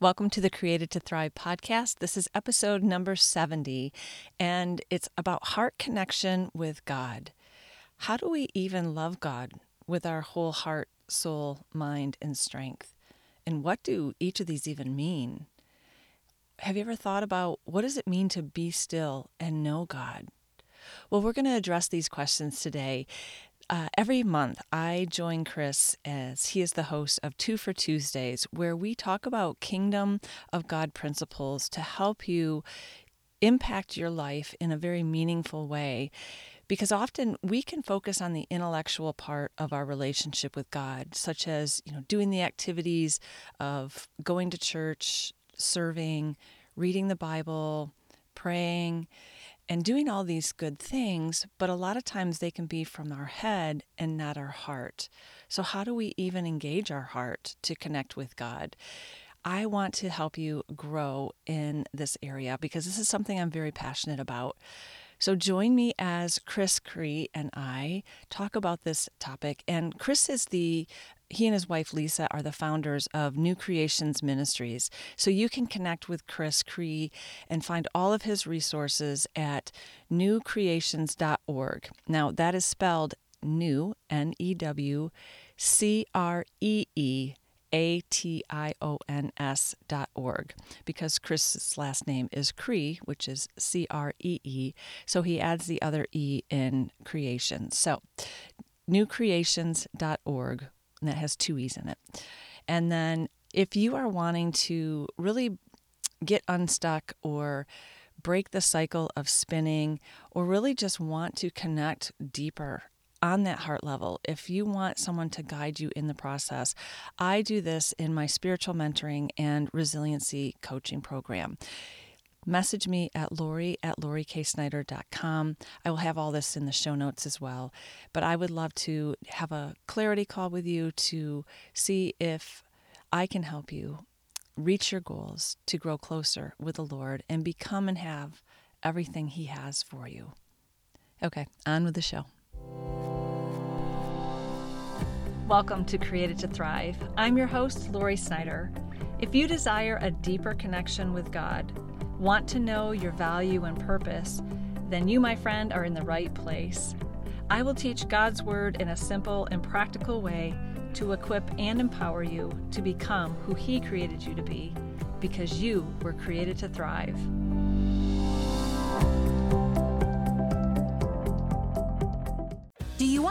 Welcome to the Created to Thrive podcast. This is episode number 70, and it's about heart connection with God. How do we even love God with our whole heart, soul, mind, and strength? And what do each of these even mean? Have you ever thought about what does it mean to be still and know God? Well, we're going to address these questions today. Uh, every month, I join Chris as he is the host of Two for Tuesdays, where we talk about kingdom of God principles to help you impact your life in a very meaningful way. Because often we can focus on the intellectual part of our relationship with God, such as you know doing the activities of going to church, serving, reading the Bible, praying and doing all these good things, but a lot of times they can be from our head and not our heart. So, how do we even engage our heart to connect with God? I want to help you grow in this area because this is something I'm very passionate about. So join me as Chris Cree and I talk about this topic. And Chris is the he and his wife Lisa are the founders of New Creeations Ministries. So you can connect with Chris Cree and find all of his resources at newcreeations.org. Now that is spelled new N E W C R E E a T I O N S dot org because Chris's last name is Cree, which is C R E E. So he adds the other E in creation. So newcreeations.org, and that has two E's in it. And then if you are wanting to really get unstuck or break the cycle of spinning or really just want to connect deeper on that heart level, if you want someone to guide you in the process, I do this in my spiritual mentoring and resiliency coaching program. Message me at Lori at LoriKSnyder.com. I will have all this in the show notes as well. But I would love to have a clarity call with you to see if I can help you reach your goals to grow closer with the Lord and become and have everything He has for you. Okay, on with the show. Welcome to Created to Thrive. I'm your host, Lori Snyder. If you desire a deeper connection with God, want to know your value and purpose, then you, my friend, are in the right place. I will teach God's Word in a simple and practical way to equip and empower you to become who He created you to be, because you were created to thrive.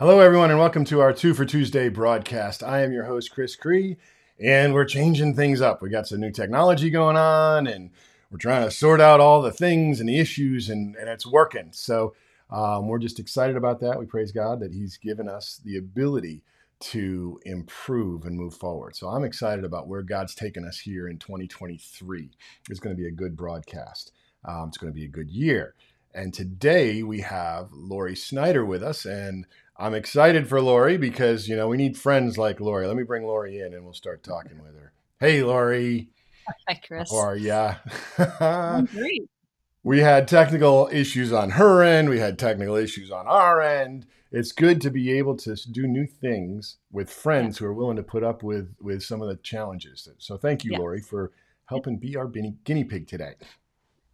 Hello, everyone, and welcome to our Two for Tuesday broadcast. I am your host, Chris Cree, and we're changing things up. We got some new technology going on, and we're trying to sort out all the things and the issues, and, and it's working. So um, we're just excited about that. We praise God that He's given us the ability to improve and move forward. So I'm excited about where God's taken us here in 2023. It's going to be a good broadcast. Um, it's going to be a good year. And today we have Lori Snyder with us, and I'm excited for Lori because you know we need friends like Lori. Let me bring Lori in and we'll start talking with her. Hey, Lori. Hi, Chris. How are ya? I'm great. We had technical issues on her end. We had technical issues on our end. It's good to be able to do new things with friends who are willing to put up with with some of the challenges. So thank you, yeah. Lori, for helping be our guinea pig today.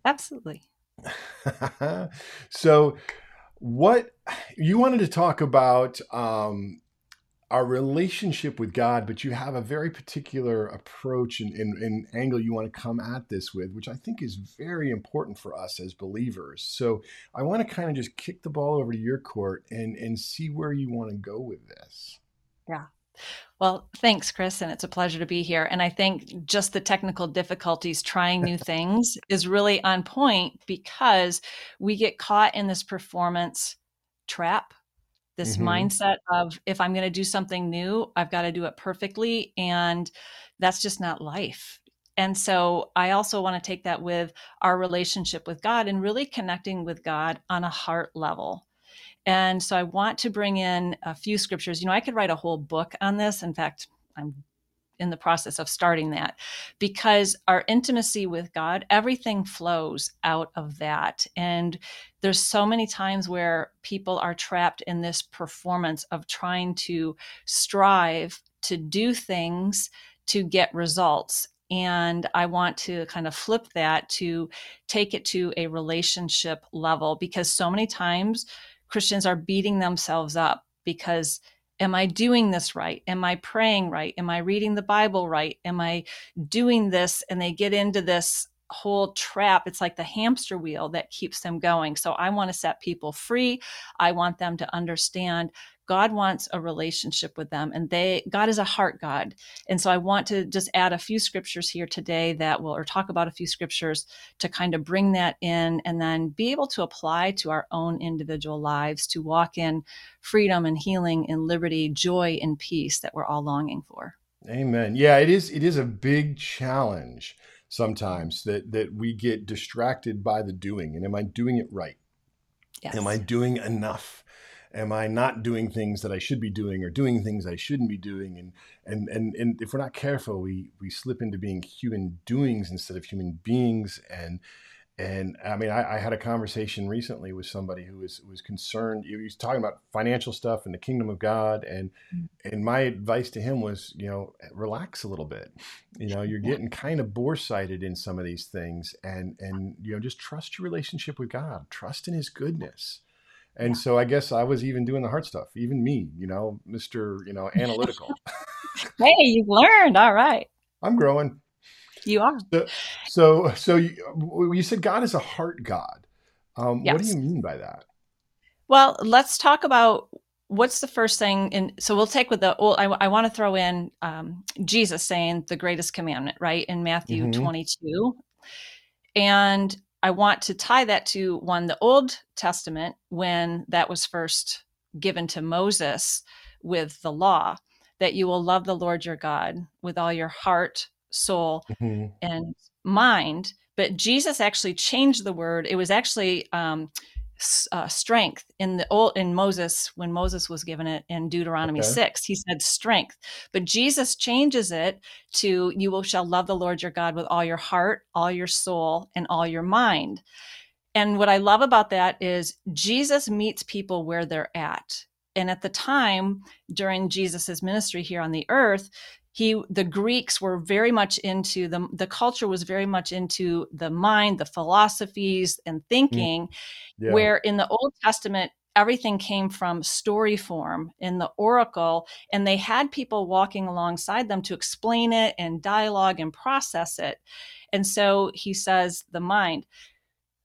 Absolutely. so what you wanted to talk about um, our relationship with God, but you have a very particular approach and, and, and, angle you want to come at this with, which I think is very important for us as believers. So I want to kind of just kick the ball over to your court and, and see where you want to go with this. Yeah. Well, thanks, Chris, and it's a pleasure to be here. And I think just the technical difficulties trying new things is really on point because we get caught in this performance trap, this mm-hmm. mindset of if I'm going to do something new, I've got to do it perfectly. And that's just not life. And so I also want to take that with our relationship with God and really connecting with God on a heart level. And so I want to bring in a few scriptures. You know, I could write a whole book on this. In fact, I'm in the process of starting that because our intimacy with God, everything flows out of that. And there's so many times where people are trapped in this performance of trying to strive to do things to get results. And I want to kind of flip that to take it to a relationship level because so many times Christians are beating themselves up because am I doing this right? Am I praying right? Am I reading the Bible right? Am I doing this? And they get into this whole trap. It's like the hamster wheel that keeps them going. So I want to set people free. I want them to understand God wants a relationship with them and they God is a heart God. And so I want to just add a few scriptures here today that will or talk about a few scriptures to kind of bring that in and then be able to apply to our own individual lives to walk in freedom and healing and liberty, joy and peace that we're all longing for. Amen. Yeah, it is it is a big challenge sometimes that that we get distracted by the doing and am I doing it right? Yes. Am I doing enough? Am I not doing things that I should be doing or doing things I shouldn't be doing? And and and, and if we're not careful, we we slip into being human doings instead of human beings. And and I mean, I, I had a conversation recently with somebody who was was concerned. He was talking about financial stuff and the kingdom of God, and mm. and my advice to him was, you know, relax a little bit. You know, you're getting kind of bore sighted in some of these things, and and you know, just trust your relationship with God, trust in His goodness and yeah. so I guess I was even doing the hard stuff, even me, you know, Mr. You know, analytical. hey, you've learned. All right. I'm growing. You are. So, so, so you, you said God is a heart God. Um, yes. What do you mean by that? Well, let's talk about what's the first thing. And so we'll take with the, well, I, I want to throw in um, Jesus saying the greatest commandment, right? In Matthew mm-hmm. 22. And I want to tie that to one, the Old Testament, when that was first given to Moses with the law, that you will love the Lord your God with all your heart, soul, mm-hmm. and mind. But Jesus actually changed the word. It was actually um, uh, strength in the old in Moses when Moses was given it in Deuteronomy okay. 6 he said strength. But Jesus changes it to you will shall love the Lord your God with all your heart all your soul and all your mind. And what I love about that is Jesus meets people where they're at. And at the time during Jesus's ministry here on the earth he the greeks were very much into the the culture was very much into the mind the philosophies and mm. thinking yeah. where in the old testament everything came from story form in the oracle and they had people walking alongside them to explain it and dialogue and process it and so he says the mind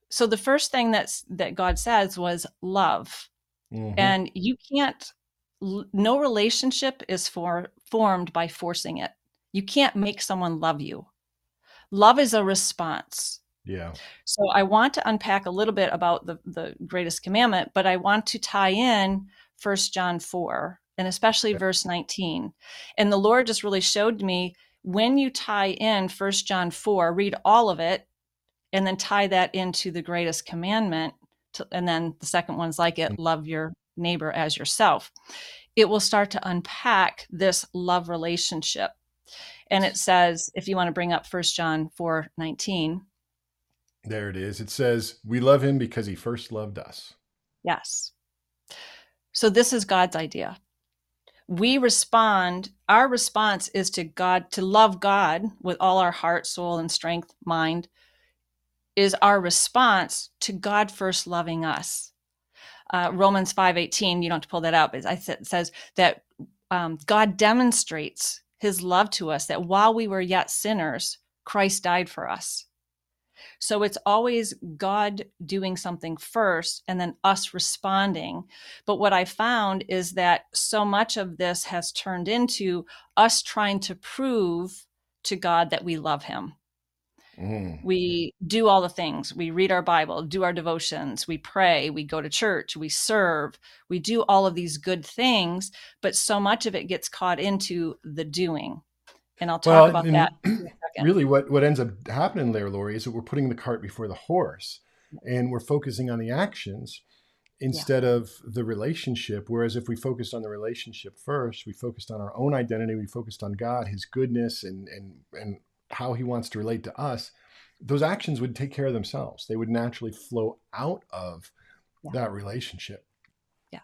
so the first thing that's that god says was love mm-hmm. and you can't no relationship is for, formed by forcing it. You can't make someone love you. Love is a response. Yeah. So I want to unpack a little bit about the, the greatest commandment, but I want to tie in First John 4 and especially okay. verse 19. And the Lord just really showed me when you tie in First John 4, read all of it, and then tie that into the greatest commandment. To, and then the second one's like it mm. love your neighbor as yourself, it will start to unpack this love relationship. And it says, if you want to bring up First John 4 19. There it is. It says, We love him because he first loved us. Yes. So this is God's idea. We respond, our response is to God, to love God with all our heart, soul, and strength, mind, is our response to God first loving us uh, Romans 5:18, you don't have to pull that out, up, it says that um, God demonstrates his love to us that while we were yet sinners, Christ died for us. So it's always God doing something first and then us responding. But what I found is that so much of this has turned into us trying to prove to God that we love him. Mm. We do all the things. We read our Bible, do our devotions, we pray, we go to church, we serve, we do all of these good things, but so much of it gets caught into the doing. And I'll talk Well, about that in a second. really what, what ends up happening there, Lori, is that we're putting the cart before the horse and we're focusing on the actions instead of the relationship. Whereas if we focused on the relationship first, we focused on our own identity, we focused on God, his goodness and and and how he wants to relate to us, those actions would take care of themselves. They would naturally flow out of Yeah. that relationship. Yeah.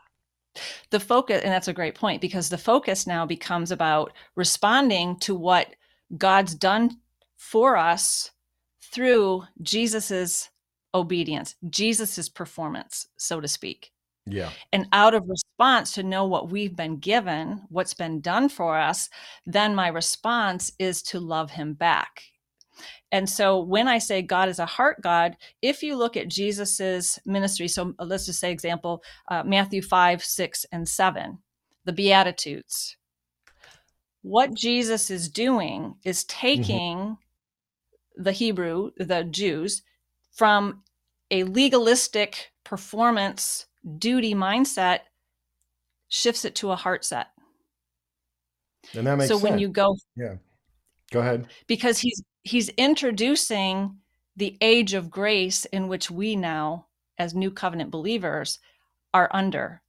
The focus and that's a great point because the focus now becomes about responding to what god's done for us through jesus's obedience jesus's performance so to speak Yeah. and out of response to know what we've been given what's been done for us then my response is to love him back and so when I say God is a heart God, if you look at Jesus's ministry, so let's just say example, uh, Matthew 5, 6, and 7, the Beatitudes. What Jesus is doing is taking the Hebrew, the Jews, from a legalistic performance duty mindset, shifts it to a heart set. And that makes so sense. when you go yeah. Go ahead. because he's he's introducing the age of grace in which we now as new covenant believers are under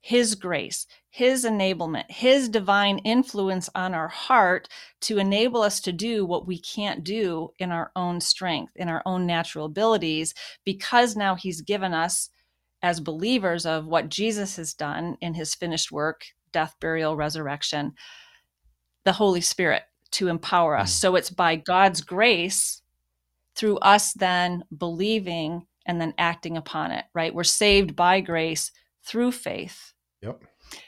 his grace his enablement his divine influence on our heart to enable us to do what we can't do in our own strength in our own natural abilities because now he's given us as believers of what Jesus has done in his finished work death burial resurrection the holy spirit to empower us. Mhm. So it's by God's grace through us then believing and then acting upon it, right? We're saved by grace through faith. Yep.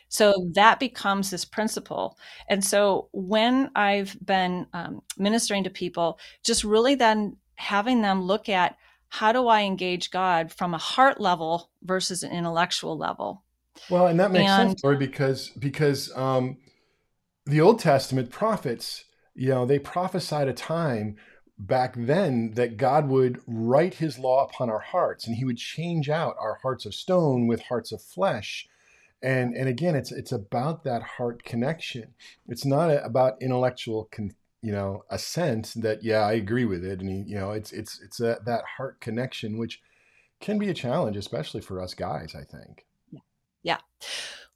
So that becomes this principle. And so when I've been um, ministering to people, just really then having them look at how do I engage God from a heart level versus an intellectual level? Well, and that makes And- sense, Lori, because because um, the Old Testament prophets, you know, they prophesied a time back then that God would write His law upon our hearts, and He would change out our hearts of stone with hearts of flesh. And and again, it's it's about that heart connection. It's not about intellectual, con, you know, assent that yeah, I agree with it, and he- you know, it's it's it's a, that heart connection which can be a challenge, especially for us guys. I think. Yeah.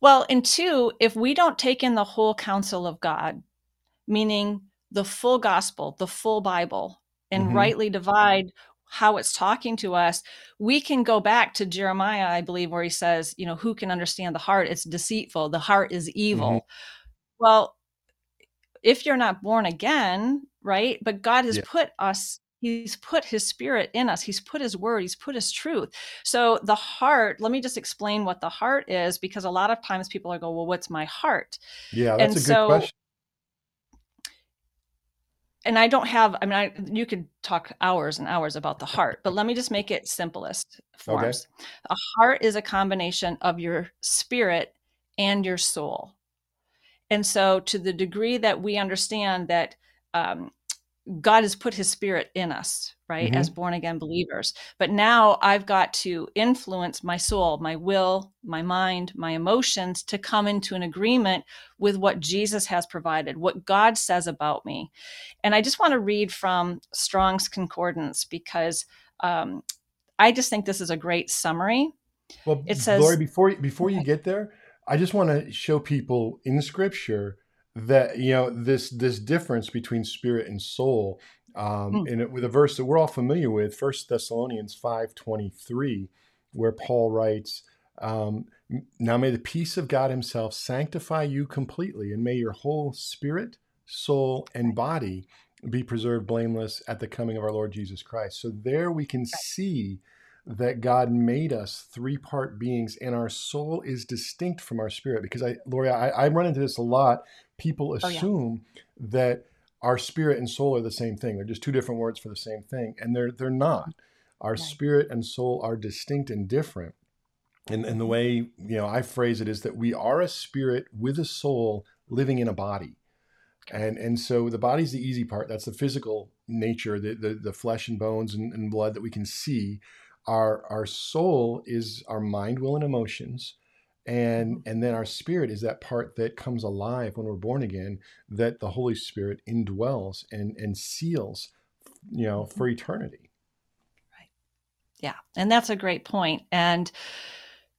Well, and two, if we don't take in the whole counsel of God, meaning the full gospel, the full Bible, and Mhm. rightly divide how it's talking to us, we can go back to Jeremiah, I believe, where he says, you know, who can understand the heart? It's deceitful, the heart is evil. Well, if you're not born again, right? But God has Yeah. put us, He's put His Spirit in us, He's put His Word, He's put His truth. So the heart, let me just explain what the heart is, because a lot of times people are go, well, what's my heart? Yeah, that's And a good so- question. and I don't have, I mean, I, you could talk hours and hours about the heart, but let me just make it simplest forms. A heart is a combination of your spirit and your soul. And so, to the degree that we understand that um, God has put his spirit in us, right, as born again believers, but now I've got to influence my soul, my will, my mind, my emotions to come into an agreement with what Jesus has provided, what God says about me. And I just want to read from Strong's Concordance because um, I just think this is a great summary. Well, It says- Lori, before before you get there, I just want to show people in Scripture that you know this this difference between spirit and soul, um, Mm. and it, with a verse that we're all familiar with, First Thessalonians five twenty three, where Paul writes. Um, now may the peace of God Himself sanctify you completely, and may your whole spirit, soul, and body be preserved blameless at the coming of our Lord Jesus Christ. So there we can see that God made us three part beings and our soul is distinct from our spirit. Because I, Lori, I, I run into this a lot. People Oh, yeah. assume that our spirit and soul are the same thing. They're just two different words for the same thing. And they're they're not. Our Right. spirit and soul are distinct and different. And, and the mm-hmm. way you know I phrase it is that we are a spirit with a soul living in a body. And and so the body's the easy part. That's the physical nature, the the, the flesh and bones and, and blood that we can see. Our our soul is our mind, will, and emotions. and mm-hmm. and then our spirit is that part that comes alive when we're born again that the holy spirit indwells and and seals you know for mm-hmm. eternity right yeah and that's a great point and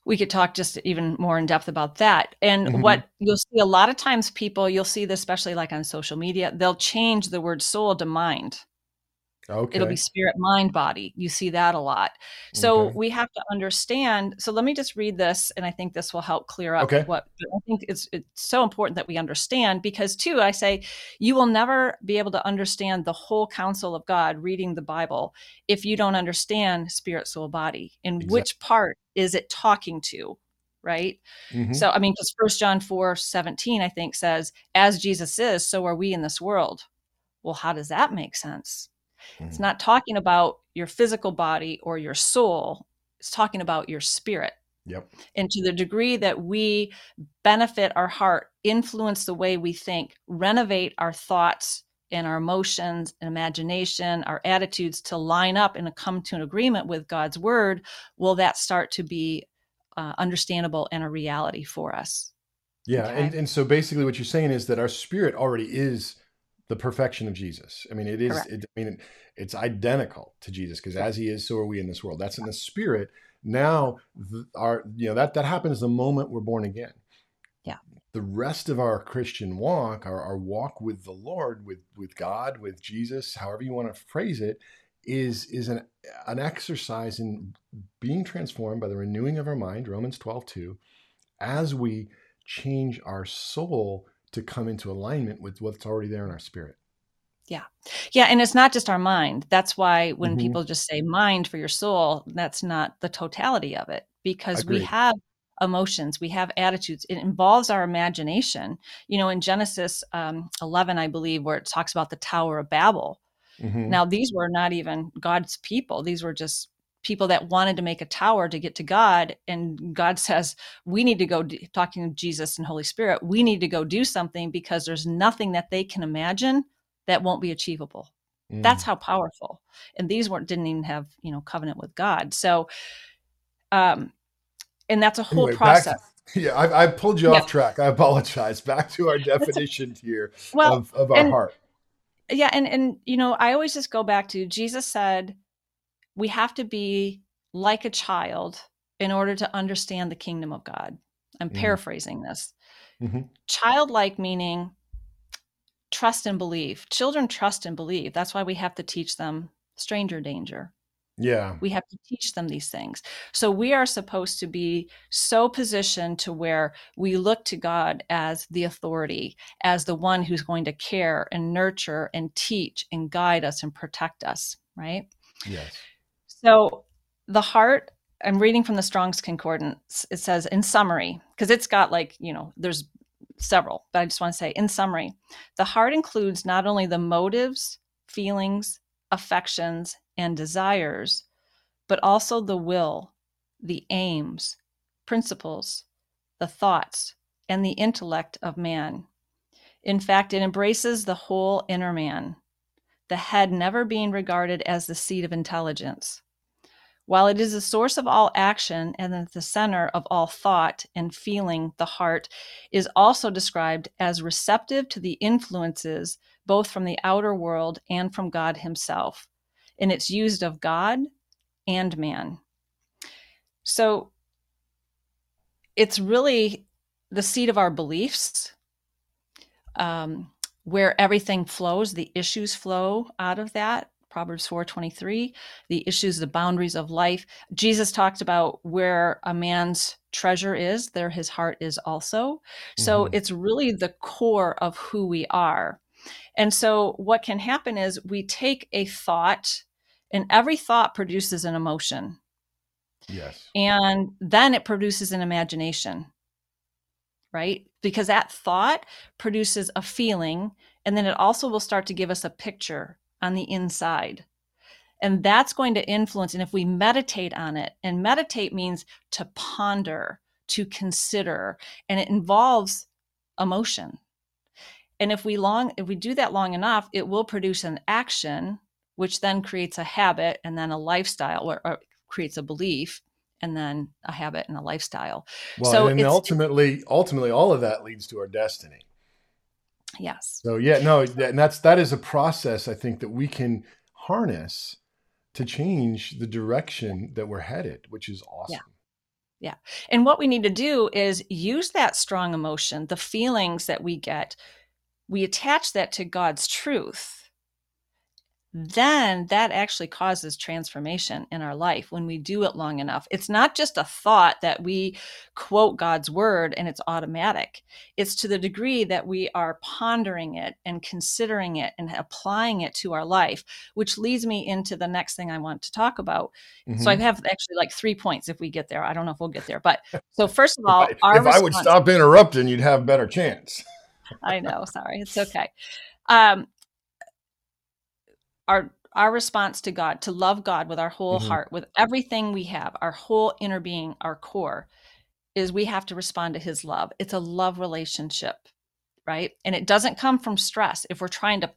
we could talk just even more in depth about that and mm-hmm. what you'll see a lot of times people you'll see this especially like on social media they'll change the word soul to mind Okay. It'll be spirit, mind, body. You see that a lot. So okay. we have to understand. So let me just read this, and I think this will help clear up okay. what I think it's it's so important that we understand because too, I say you will never be able to understand the whole counsel of God reading the Bible if you don't understand spirit, soul, body. And exactly. which part is it talking to? Right. Mm-hmm. So I mean, because first John 4 17, I think says, as Jesus is, so are we in this world. Well, how does that make sense? Mm. It's not talking about your physical body or your soul. It's talking about your spirit. Yep. And to the degree that we benefit our heart, influence the way we think, renovate our thoughts and our emotions and imagination, our attitudes to line up and come to an agreement with God's word, will that start to be uh, understandable and a reality for us? Yeah. Okay? And, and so basically, what you're saying is that our spirit already is the perfection of Jesus. I mean, it is. It, I mean, it's identical to Jesus because as He is, so are we in this world. That's in the Spirit. Now, our you know that that happens the moment we're born again. Yeah. The rest of our Christian walk, our, our walk with the Lord, with with God, with Jesus, however you want to phrase it, is is an an exercise in being transformed by the renewing of our mind. Romans twelve two, as we change our soul to come into alignment with what's already there in our spirit. Yeah. Yeah. And it's not just our mind. That's why when mm-hmm. people just say mind for your soul, that's not the totality of it because we have emotions, we have attitudes. It involves our imagination. You know, in Genesis um, 11, I believe, where it talks about the Tower of Babel. Mm-hmm. Now, these were not even God's people, these were just people that wanted to make a tower to get to God. And God says, we need to go, talking to Jesus and Holy Spirit, we need to go do something because there's nothing that they can imagine that won't be achievable. Mm. That's how powerful. And these weren't, didn't even have, you know, covenant with God. So, um, and that's a whole anyway, process. yeah, I, I, pulled you yeah. off track. I apologize. Back to our definition here well, of, of our and, heart. Yeah, and and you know, I always just go back to Jesus said, we have to be like a child in order to understand the kingdom of God. I'm mm paraphrasing this. Mm-hmm. Childlike meaning trust and believe. Children trust and believe. That's why we have to teach them stranger danger. Yeah. We have to teach them these things. So we are supposed to be so positioned to where we look to God as the authority, as the one who's going to care and nurture and teach and guide us and protect us, right? Yes. So the heart, I'm reading from the Strong's Concordance. It says, in summary, because it's got like, you know, there's several, but I just want to say, in summary, the heart includes not only the motives, feelings, affections, and desires, but also the will, the aims, principles, the thoughts, and the intellect of man. In fact, it embraces the whole inner man, the head never being regarded as the seat of intelligence. While it is the source of all action and at the center of all thought and feeling, the heart is also described as receptive to the influences both from the outer world and from God Himself. And it's used of God and man. So it's really the seat of our beliefs, um, where everything flows, the issues flow out of that. Proverbs 4:23, the issues, the boundaries of life. Jesus talked about where a man's treasure is, there his heart is also. So mm-hmm. it's really the core of who we are. And so what can happen is we take a thought and every thought produces an emotion. Yes. And then it produces an imagination. Right? Because that thought produces a feeling and then it also will start to give us a picture on the inside. And that's going to influence. And if we meditate on it, and meditate means to ponder, to consider, and it involves emotion. And if we long, if we do that long enough, it will produce an action, which then creates a habit and then a lifestyle or, or creates a belief and then a habit and a lifestyle. Well, so and it's- ultimately, ultimately, all of that leads to our destiny. Yes. So yeah, no, and that's that is a process I think that we can harness to change the direction that we're headed, which is awesome. Yeah. And what we need to do is use that strong emotion, the feelings that we get, we attach that to God's truth. Then that actually causes transformation in our life when we do it long enough. It's not just a thought that we quote God's word and it's automatic. It's to the degree that we are pondering it and considering it and applying it to our life, which leads me into the next thing I want to talk about. So I Mhm. have actually like three points if we get there. I don't know if we'll get there, but so first of all, if our I would stop interrupting, you'd have better chance. I know, sorry, it's okay. Um, our our response to God, to love God with our whole Mhm. heart, with everything we have, our whole inner being, our core, is we have to respond to His love. It's a love relationship, right? And it doesn't come from stress. If we're trying to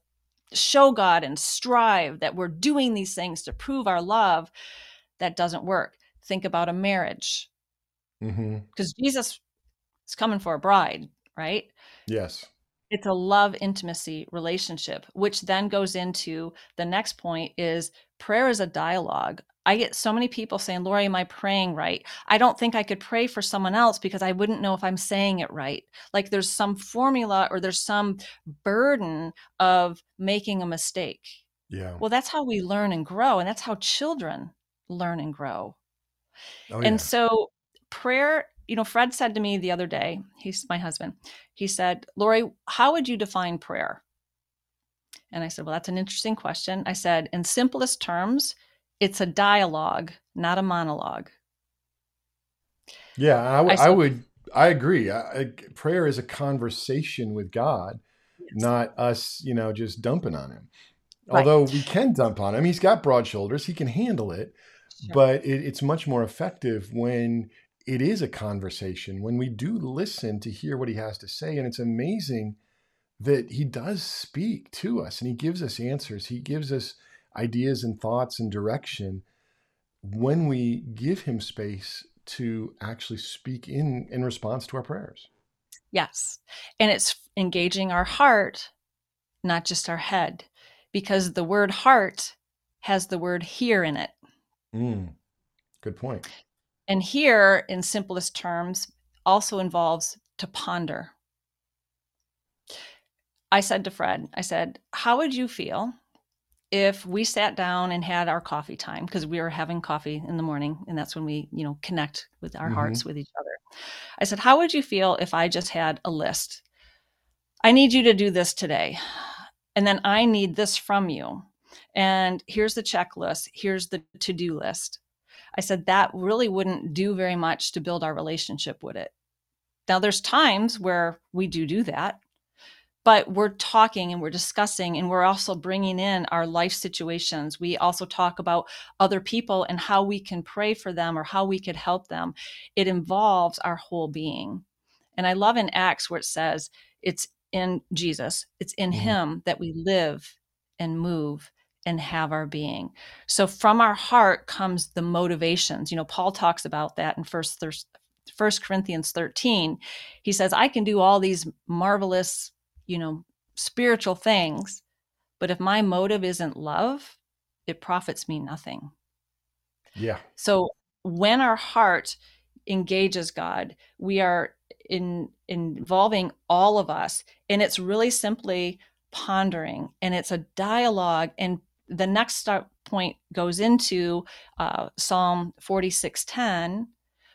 show God and strive that we're doing these things to prove our love, that doesn't work. Think about a marriage because Jesus is coming for a bride, right? Yes. It's a love intimacy relationship which then goes into the next point is prayer is a dialogue. I get so many people saying lori am i praying right? I don't think i could pray for someone else because i wouldn't know if i'm saying it right. Like there's some formula or there's some burden of making a mistake. Yeah. well that's how we learn and grow and that's how children learn and grow. Oh, and yeah. so prayer, you know, Fred said to me the other day, he's my husband, he said, Lori, how would you define prayer? And I said, Well, that's an interesting question. I said, in simplest terms, it's a dialogue, not a monologue. Yeah, I, w- I I said- would. I agree. I, I, prayer is a conversation with God, not us. You know, just dumping on Him. Right. Although we can dump on Him, He's got broad shoulders. He can handle it. Sure. But it, it's much more effective when it is a conversation. When we do listen to hear what He has to say, and it's amazing that He does speak to us, and He gives us answers. He gives us ideas and thoughts and direction when we give Him space to actually speak in in response to our prayers. Yes. And it's engaging our heart, not just our head, because the word heart has the word here in it. Mm, good point. And here, in simplest terms, also involves to ponder. I said to Fred, I said, How would you feel if we sat down and had our coffee time? Because we were having coffee in the morning, and that's when we, you know, connect with our Mhm. hearts with each other. I said, How would you feel if I just had a list? I need you to do this today. And then I need this from you. And here's the checklist. Here's the to do list. I said, that really wouldn't do very much to build our relationship would it. Now, there's times where we do do that, but we're talking and we're discussing and we're also bringing in our life situations. We also talk about other people and how we can pray for them or how we could help them. It involves our whole being. And I love in Acts where it says, it's in Jesus, it's in Mhm. Him that we live and move and have our being. So from our heart comes the motivations. You know, Paul talks about that in first Thir- First Corinthians 13. He says, I can do all these marvelous, you know, spiritual things, but if my motive isn't love, it profits me nothing. Yeah. So when our heart engages God, we are in involving all of us, and it's really simply pondering, and it's a dialogue. And the next start point goes into uh, Psalm forty six ten,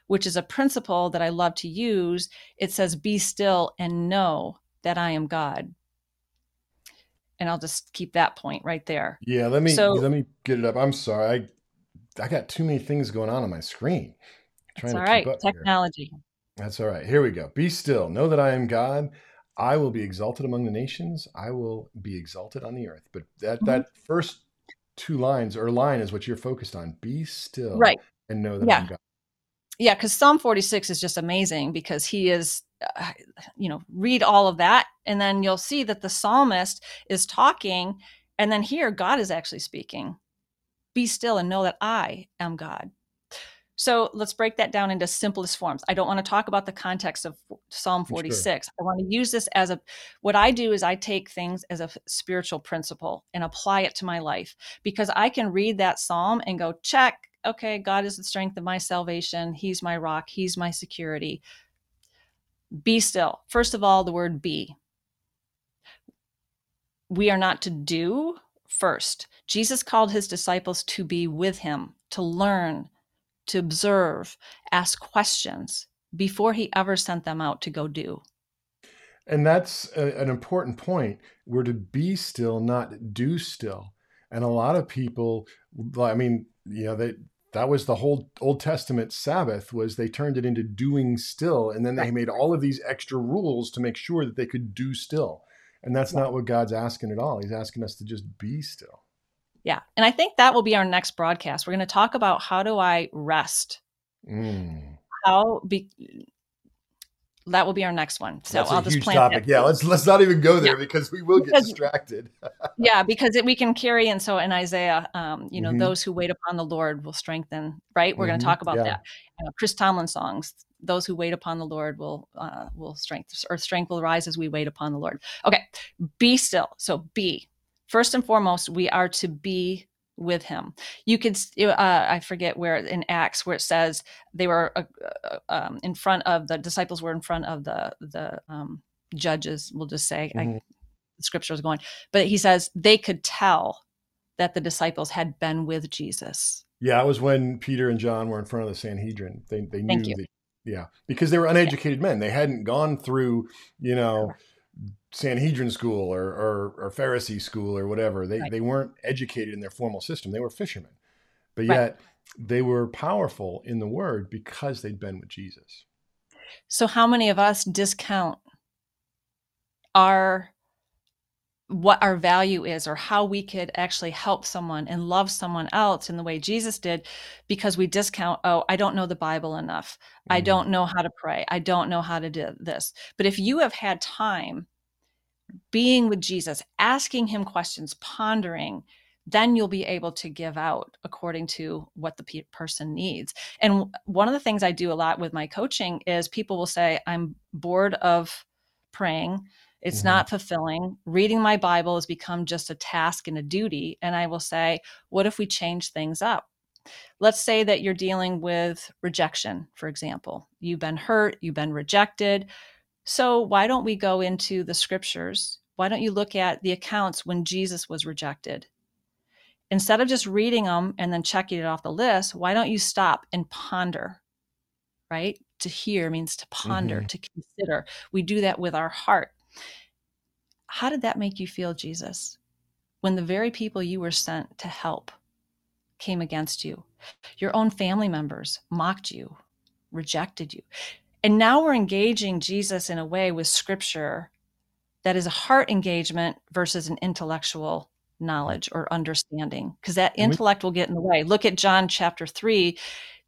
which is a principle that I love to use. It says, "Be still and know that I am God." And I'll just keep that point right there. Yeah. Let me So- let me get it up. I'm sorry. I I got too many things going on on my screen. It's Trying all to right. keep up here. Technology. That's all right. Here we go. Be still. Know that I am God. I will be exalted among the nations. I will be exalted on the earth. But that Mhm. that first two lines or line is what you're focused on. Be still Right. and know that Yeah. I'm God. yeah because psalm 46 is just amazing because he is uh, you know read all of that and then you'll see that the psalmist is talking and then here god is actually speaking be still and know that i am god So let's break that down into simplest forms. I don't want to talk about the context of Psalm 46. Sure. I want to use this as a what I do is I take things as a spiritual principle and apply it to my life because I can read that psalm and go check, okay, God is the strength of my salvation. He's my rock, he's my security. Be still. First of all, the word be. We are not to do first. Jesus called his disciples to be with him, to learn, to observe, ask questions before he ever sent them out to go do. And that's a, an important point. We're to be still, not do still. And a lot of people, I mean, you know, they, that was the whole Old Testament Sabbath was they turned it into doing still, and then they made all of these extra rules to make sure that they could do still. And that's not what God's asking at all. He's asking us to just be still. Yeah. And I think that will be our next broadcast. We're going to talk about how do I rest? Mm. How be that will be our next one. So That's I'll a just huge plan topic. Yeah, let's let's not even go there yeah. because we will get because, distracted. yeah, because it, we can carry and so in Isaiah, um, you know, mm-hmm. those who wait upon the Lord will strengthen. Right, we're mm-hmm. going to talk about yeah. that. Uh, Chris Tomlin songs. Those who wait upon the Lord will uh, will strength or strength will rise as we wait upon the Lord. Okay, be still. So be first and foremost, we are to be with him. You could, uh, I forget where in Acts where it says they were uh, uh, um, in front of the disciples were in front of the the um, judges. We'll just say mm-hmm. I, the scripture is going, but he says they could tell that the disciples had been with Jesus. Yeah, it was when Peter and John were in front of the Sanhedrin. They they knew that, yeah, because they were uneducated yeah. men. They hadn't gone through, you know. Sanhedrin school or, or, or Pharisee school or whatever. They, right. they weren't educated in their formal system. They were fishermen, but yet right. they were powerful in the word because they'd been with Jesus. So how many of us discount our what our value is or how we could actually help someone and love someone else in the way Jesus did because we discount, oh, I don't know the Bible enough. Mm-hmm. I don't know how to pray. I don't know how to do this. But if you have had time being with Jesus, asking him questions, pondering, then you'll be able to give out according to what the pe- person needs. And one of the things I do a lot with my coaching is people will say, I'm bored of praying. It's mm-hmm. not fulfilling. Reading my Bible has become just a task and a duty. And I will say, what if we change things up? Let's say that you're dealing with rejection, for example. You've been hurt, you've been rejected so, why don't we go into the scriptures? Why don't you look at the accounts when Jesus was rejected? Instead of just reading them and then checking it off the list, why don't you stop and ponder? Right? To hear means to ponder, mm-hmm. to consider. We do that with our heart. How did that make you feel, Jesus? When the very people you were sent to help came against you, your own family members mocked you, rejected you. And now we're engaging Jesus in a way with scripture that is a heart engagement versus an intellectual knowledge or understanding, because that intellect will get in the way. Look at John chapter 3,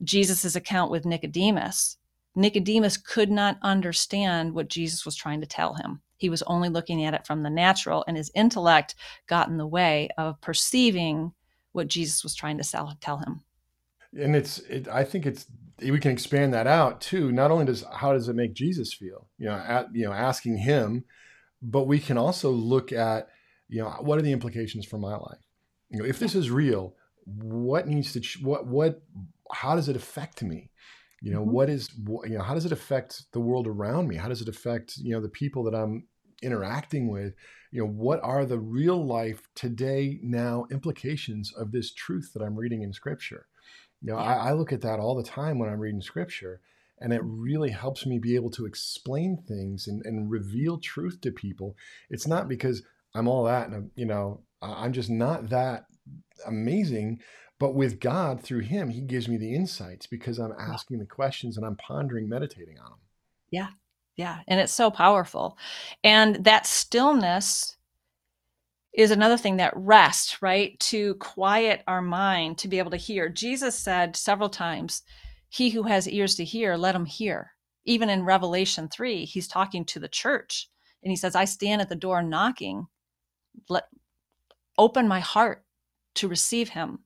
Jesus' account with Nicodemus. Nicodemus could not understand what Jesus was trying to tell him. He was only looking at it from the natural, and his intellect got in the way of perceiving what Jesus was trying to tell him. And it's, it, I think it's we can expand that out too. Not only does how does it make Jesus feel, you know, at, you know, asking him, but we can also look at, you know, what are the implications for my life? You know, if this is real, what needs to, what, what, how does it affect me? You know, mm-hmm. what is, you know, how does it affect the world around me? How does it affect, you know, the people that I'm interacting with? You know, what are the real life today, now implications of this truth that I'm reading in scripture? You know, I, I look at that all the time when I'm reading scripture, and it really helps me be able to explain things and, and reveal truth to people. It's not because I'm all that, and you know, I'm just not that amazing. But with God, through Him, He gives me the insights because I'm asking the questions and I'm pondering, meditating on them. Yeah, yeah, and it's so powerful, and that stillness is another thing that rest, right? To quiet our mind, to be able to hear. Jesus said several times, He who has ears to hear, let him hear. Even in Revelation 3, he's talking to the church and he says, I stand at the door knocking. Let open my heart to receive him.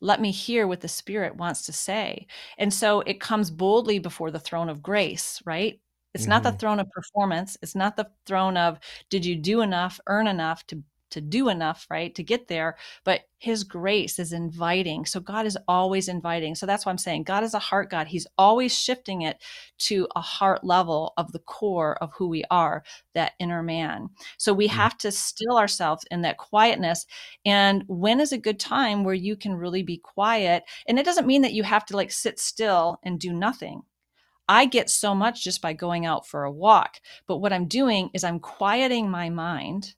Let me hear what the Spirit wants to say. And so it comes boldly before the throne of grace, right? It's mm-hmm. not the mm-hmm. throne of performance. It's not the throne of did you do enough, earn enough to to do enough, right, to get there. But his grace is inviting. So God is always inviting. So that's why I'm saying God is a heart God. He's always shifting it to a heart level of the core of who we are, that inner man. So we mm. have to still ourselves in that quietness. And when is a good time where you can really be quiet? And it doesn't mean that you have to like sit still and do nothing. I get so much just by going out for a walk. But what I'm doing is I'm quieting my mind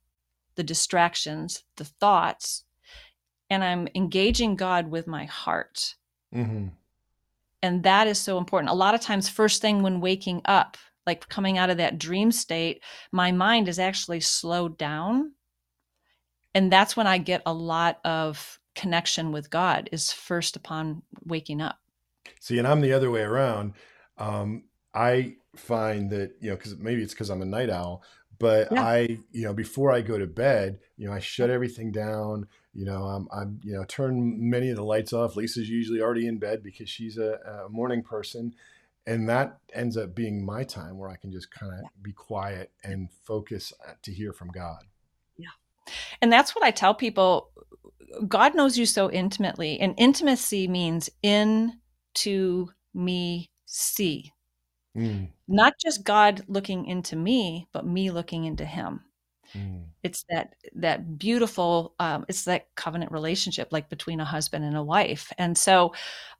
the distractions, the thoughts, and I'm engaging God with my heart. Mm-hmm. And that is so important. A lot of times, first thing when waking up, like coming out of that dream state, my mind is actually slowed down. And that's when I get a lot of connection with God, is first upon waking up. See, and I'm the other way around. Um, I find that, you know, because maybe it's because I'm a night owl, but yeah. I, you know, before I go to bed, you know, I shut everything down. You know, I'm, I'm, you know, turn many of the lights off. Lisa's usually already in bed because she's a, a morning person, and that ends up being my time where I can just kind of be quiet and focus uh, to hear from God. Yeah, and that's what I tell people. God knows you so intimately, and intimacy means in to me see. Mm. Not just God looking into me, but me looking into him. Mm. It's that that beautiful um, it's that covenant relationship like between a husband and a wife. And so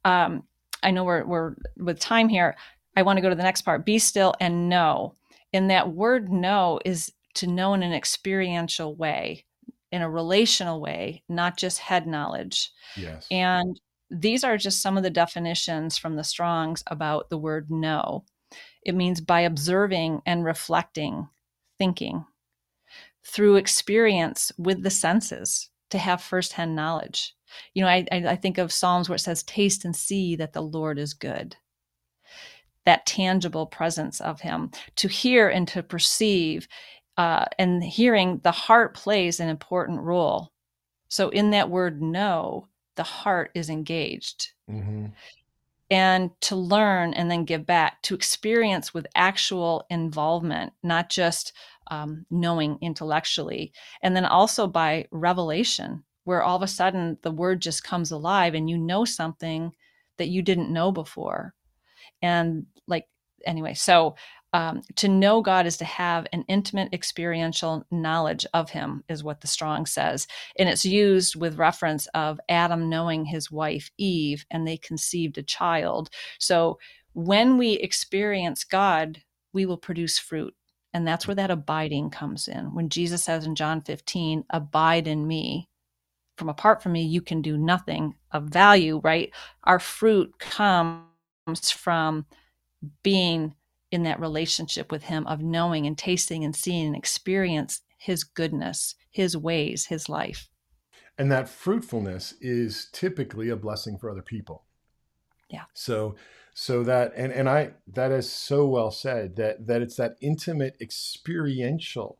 um, I know we're we're with time here. I want to go to the next part. Be still and know. And that word know is to know in an experiential way, in a relational way, not just head knowledge. Yes. And these are just some of the definitions from the Strongs about the word know. It means by observing and reflecting, thinking through experience with the senses to have firsthand knowledge. You know, I, I think of Psalms where it says, Taste and see that the Lord is good. That tangible presence of Him, to hear and to perceive. Uh, and hearing, the heart plays an important role. So, in that word know, the heart is engaged. Mm-hmm and to learn and then give back, to experience with actual involvement, not just um, knowing intellectually. And then also by revelation, where all of a sudden the word just comes alive and you know something that you didn't know before. And like, anyway, so um, to know God is to have an intimate experiential knowledge of Him, is what the Strong says, and it's used with reference of Adam knowing his wife Eve, and they conceived a child. So when we experience God, we will produce fruit, and that's where that abiding comes in. When Jesus says in John 15, "Abide in me," from apart from me, you can do nothing of value. Right? Our fruit comes from being in that relationship with him of knowing and tasting and seeing and experience his goodness, his ways, his life. And that fruitfulness is typically a blessing for other people. Yeah. So so that and and I that is so well said that that it's that intimate experiential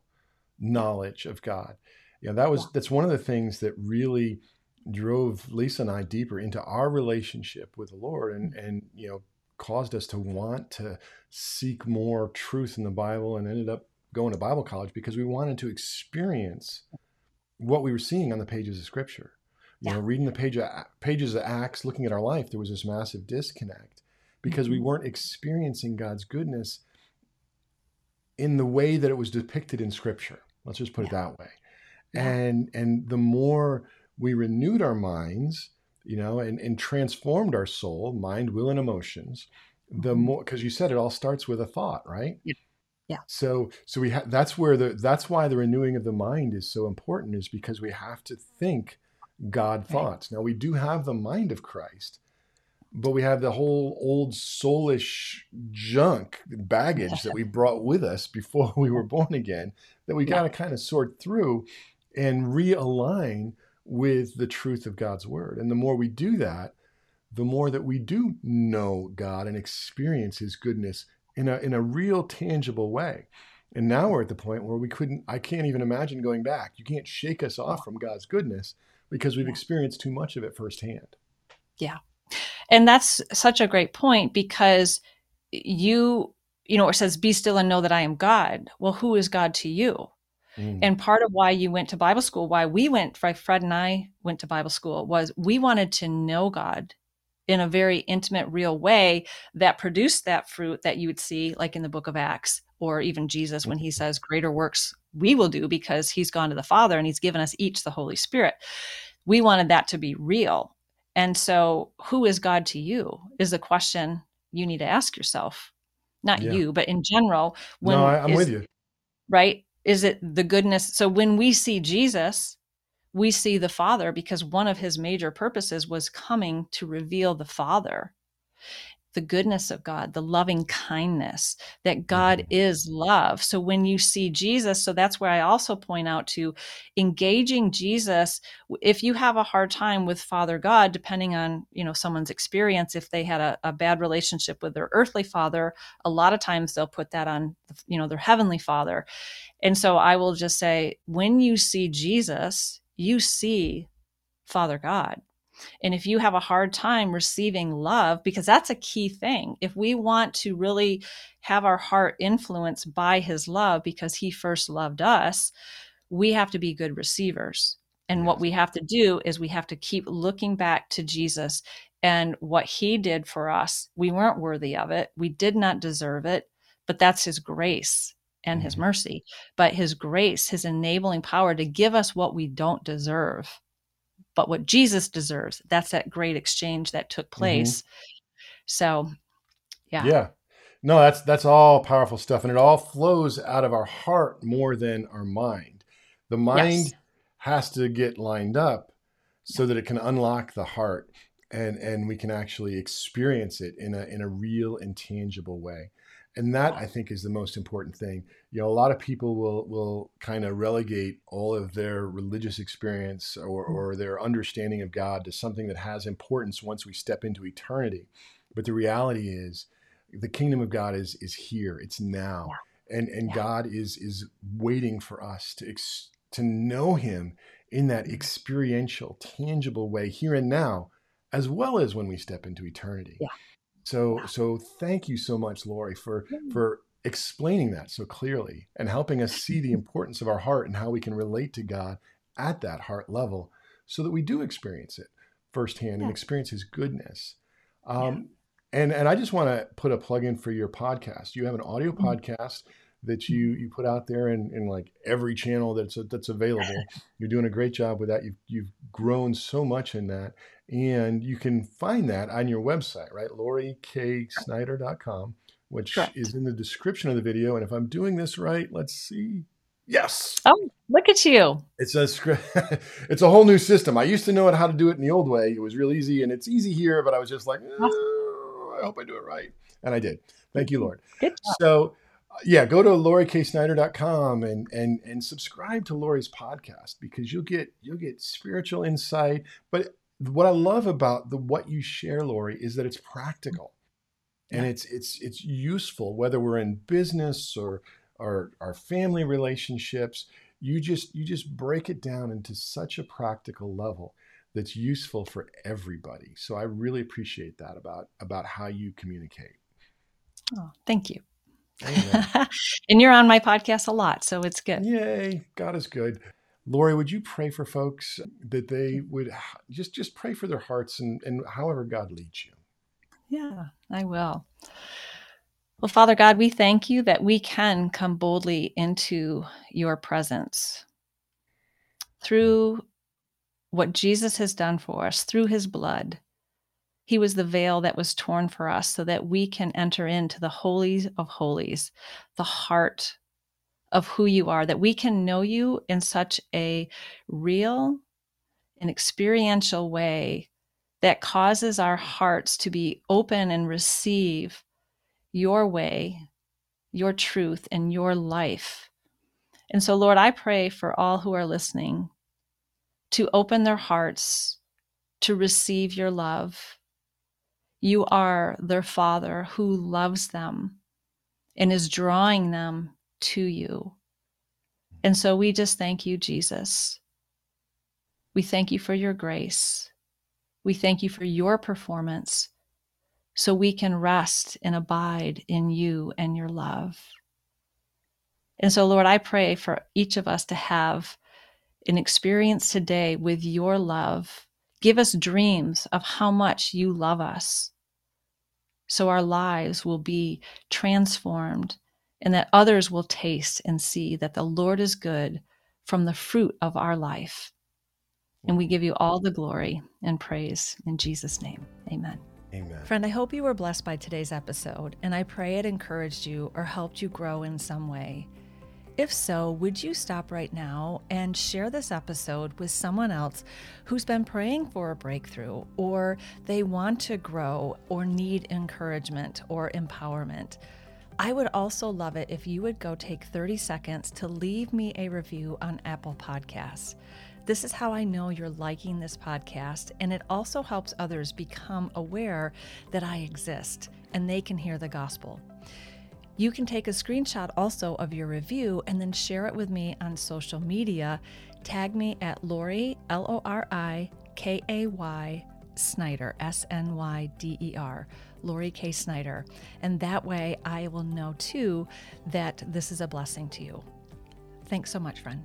knowledge of God. You know, that was yeah. that's one of the things that really drove Lisa and I deeper into our relationship with the Lord and mm-hmm. and you know caused us to want to seek more truth in the Bible and ended up going to Bible college because we wanted to experience what we were seeing on the pages of Scripture. You yeah. know, reading the page of, pages of Acts, looking at our life, there was this massive disconnect because mm-hmm. we weren't experiencing God's goodness in the way that it was depicted in Scripture. Let's just put yeah. it that way. Yeah. And and the more we renewed our minds you know, and, and transformed our soul, mind, will, and emotions, the mm-hmm. more because you said it all starts with a thought, right? Yeah. Yeah. So so we have that's where the that's why the renewing of the mind is so important, is because we have to think God thoughts. Now we do have the mind of Christ, but we have the whole old soulish junk baggage that we brought with us before we were born again that we got to kind of sort through and realign with the truth of God's word. And the more we do that, the more that we do know God and experience his goodness in a in a real tangible way. And now we're at the point where we couldn't I can't even imagine going back. You can't shake us off from God's goodness, because we've experienced too much of it firsthand. Yeah. And that's such a great point because you, you know, it says, be still and know that I am God. Well, who is God to you? Mm. And part of why you went to Bible school, why we went, Fred and I went to Bible school, was we wanted to know God in a very intimate, real way that produced that fruit that you would see, like in the book of Acts, or even Jesus when he mm-hmm. says, Greater works we will do because he's gone to the Father and he's given us each the Holy Spirit. We wanted that to be real. And so, who is God to you is a question you need to ask yourself. Not yeah. you, but in general. When no, I, am with you. Right? Is it the goodness? So, when we see Jesus, we see the Father because one of his major purposes was coming to reveal the Father the goodness of God, the loving kindness, that God mm-hmm. is love. So when you see Jesus, so that's where I also point out to engaging Jesus. If you have a hard time with Father God, depending on, you know, someone's experience, if they had a, a bad relationship with their earthly father, a lot of times they'll put that on, you know, their heavenly father. And so I will just say, when you see Jesus, you see Father God and if you have a hard time receiving love, because that's a key thing, if we want to really have our heart influenced by his love because he first loved us, we have to be good receivers. And what we have to do is we have to keep looking back to Jesus and what he did for us. We weren't worthy of it, we did not deserve it, but that's his grace and mm-hmm. his mercy. But his grace, his enabling power to give us what we don't deserve but what Jesus deserves. That's that great exchange that took mm-hmm. place. Mm-hmm. So, yeah. Yeah. No, that's that's all powerful stuff and it all flows out of our heart more than our mind. The mind yes. has to get lined up so that it can unlock the heart and and we can actually experience it in a in a real and tangible way and that i think is the most important thing you know a lot of people will will kind of relegate all of their religious experience or, mm. or their understanding of god to something that has importance once we step into eternity but the reality is the kingdom of god is is here it's now yeah. and and yeah. god is is waiting for us to ex, to know him in that mm. experiential tangible way here and now as well as when we step into eternity yeah so so thank you so much, Lori, for for explaining that so clearly and helping us see the importance of our heart and how we can relate to God at that heart level so that we do experience it firsthand yeah. and experience his goodness. Um, yeah. and and I just want to put a plug in for your podcast. You have an audio mm-hmm. podcast that you you put out there in, in like every channel that's that's available. You're doing a great job with that. You've you've grown so much in that. And you can find that on your website, right? LoriKSnyder.com, which Correct. is in the description of the video. And if I'm doing this right, let's see. Yes. Oh, look at you. It's a it's a whole new system. I used to know how to do it in the old way. It was real easy and it's easy here, but I was just like, oh, I hope I do it right. And I did. Thank you, Lord. Good job. So yeah, go to lorikSnyder.com and and and subscribe to Lori's podcast because you'll get you'll get spiritual insight. But what I love about the what you share, Lori, is that it's practical and it's it's it's useful whether we're in business or or our family relationships. You just you just break it down into such a practical level that's useful for everybody. So I really appreciate that about about how you communicate. Oh, thank you. and you're on my podcast a lot, so it's good. Yay, God is good. Lori, would you pray for folks that they would just just pray for their hearts and, and however God leads you? Yeah, I will. Well, Father God, we thank you that we can come boldly into your presence through what Jesus has done for us, through his blood. He was the veil that was torn for us so that we can enter into the holies of holies, the heart of who you are, that we can know you in such a real and experiential way that causes our hearts to be open and receive your way, your truth, and your life. And so, Lord, I pray for all who are listening to open their hearts to receive your love. You are their Father who loves them and is drawing them to you. And so we just thank you, Jesus, We thank you for your grace. We thank you for your performance so we can rest and abide in you and your love. And so, Lord, I pray for each of us to have an experience today with your love. Give us dreams of how much you love us so our lives will be transformed and that others will taste and see that the Lord is good from the fruit of our life. And we give you all the glory and praise in Jesus' name. Amen. Amen. Friend, I hope you were blessed by today's episode, and I pray it encouraged you or helped you grow in some way. If so, would you stop right now and share this episode with someone else who's been praying for a breakthrough, or they want to grow, or need encouragement or empowerment? I would also love it if you would go take 30 seconds to leave me a review on Apple Podcasts. This is how I know you're liking this podcast, and it also helps others become aware that I exist and they can hear the gospel. You can take a screenshot also of your review and then share it with me on social media. Tag me at Lori, L O R I K A Y, Snyder, S N Y D E R, Lori K. Snyder. And that way I will know too that this is a blessing to you. Thanks so much, friend.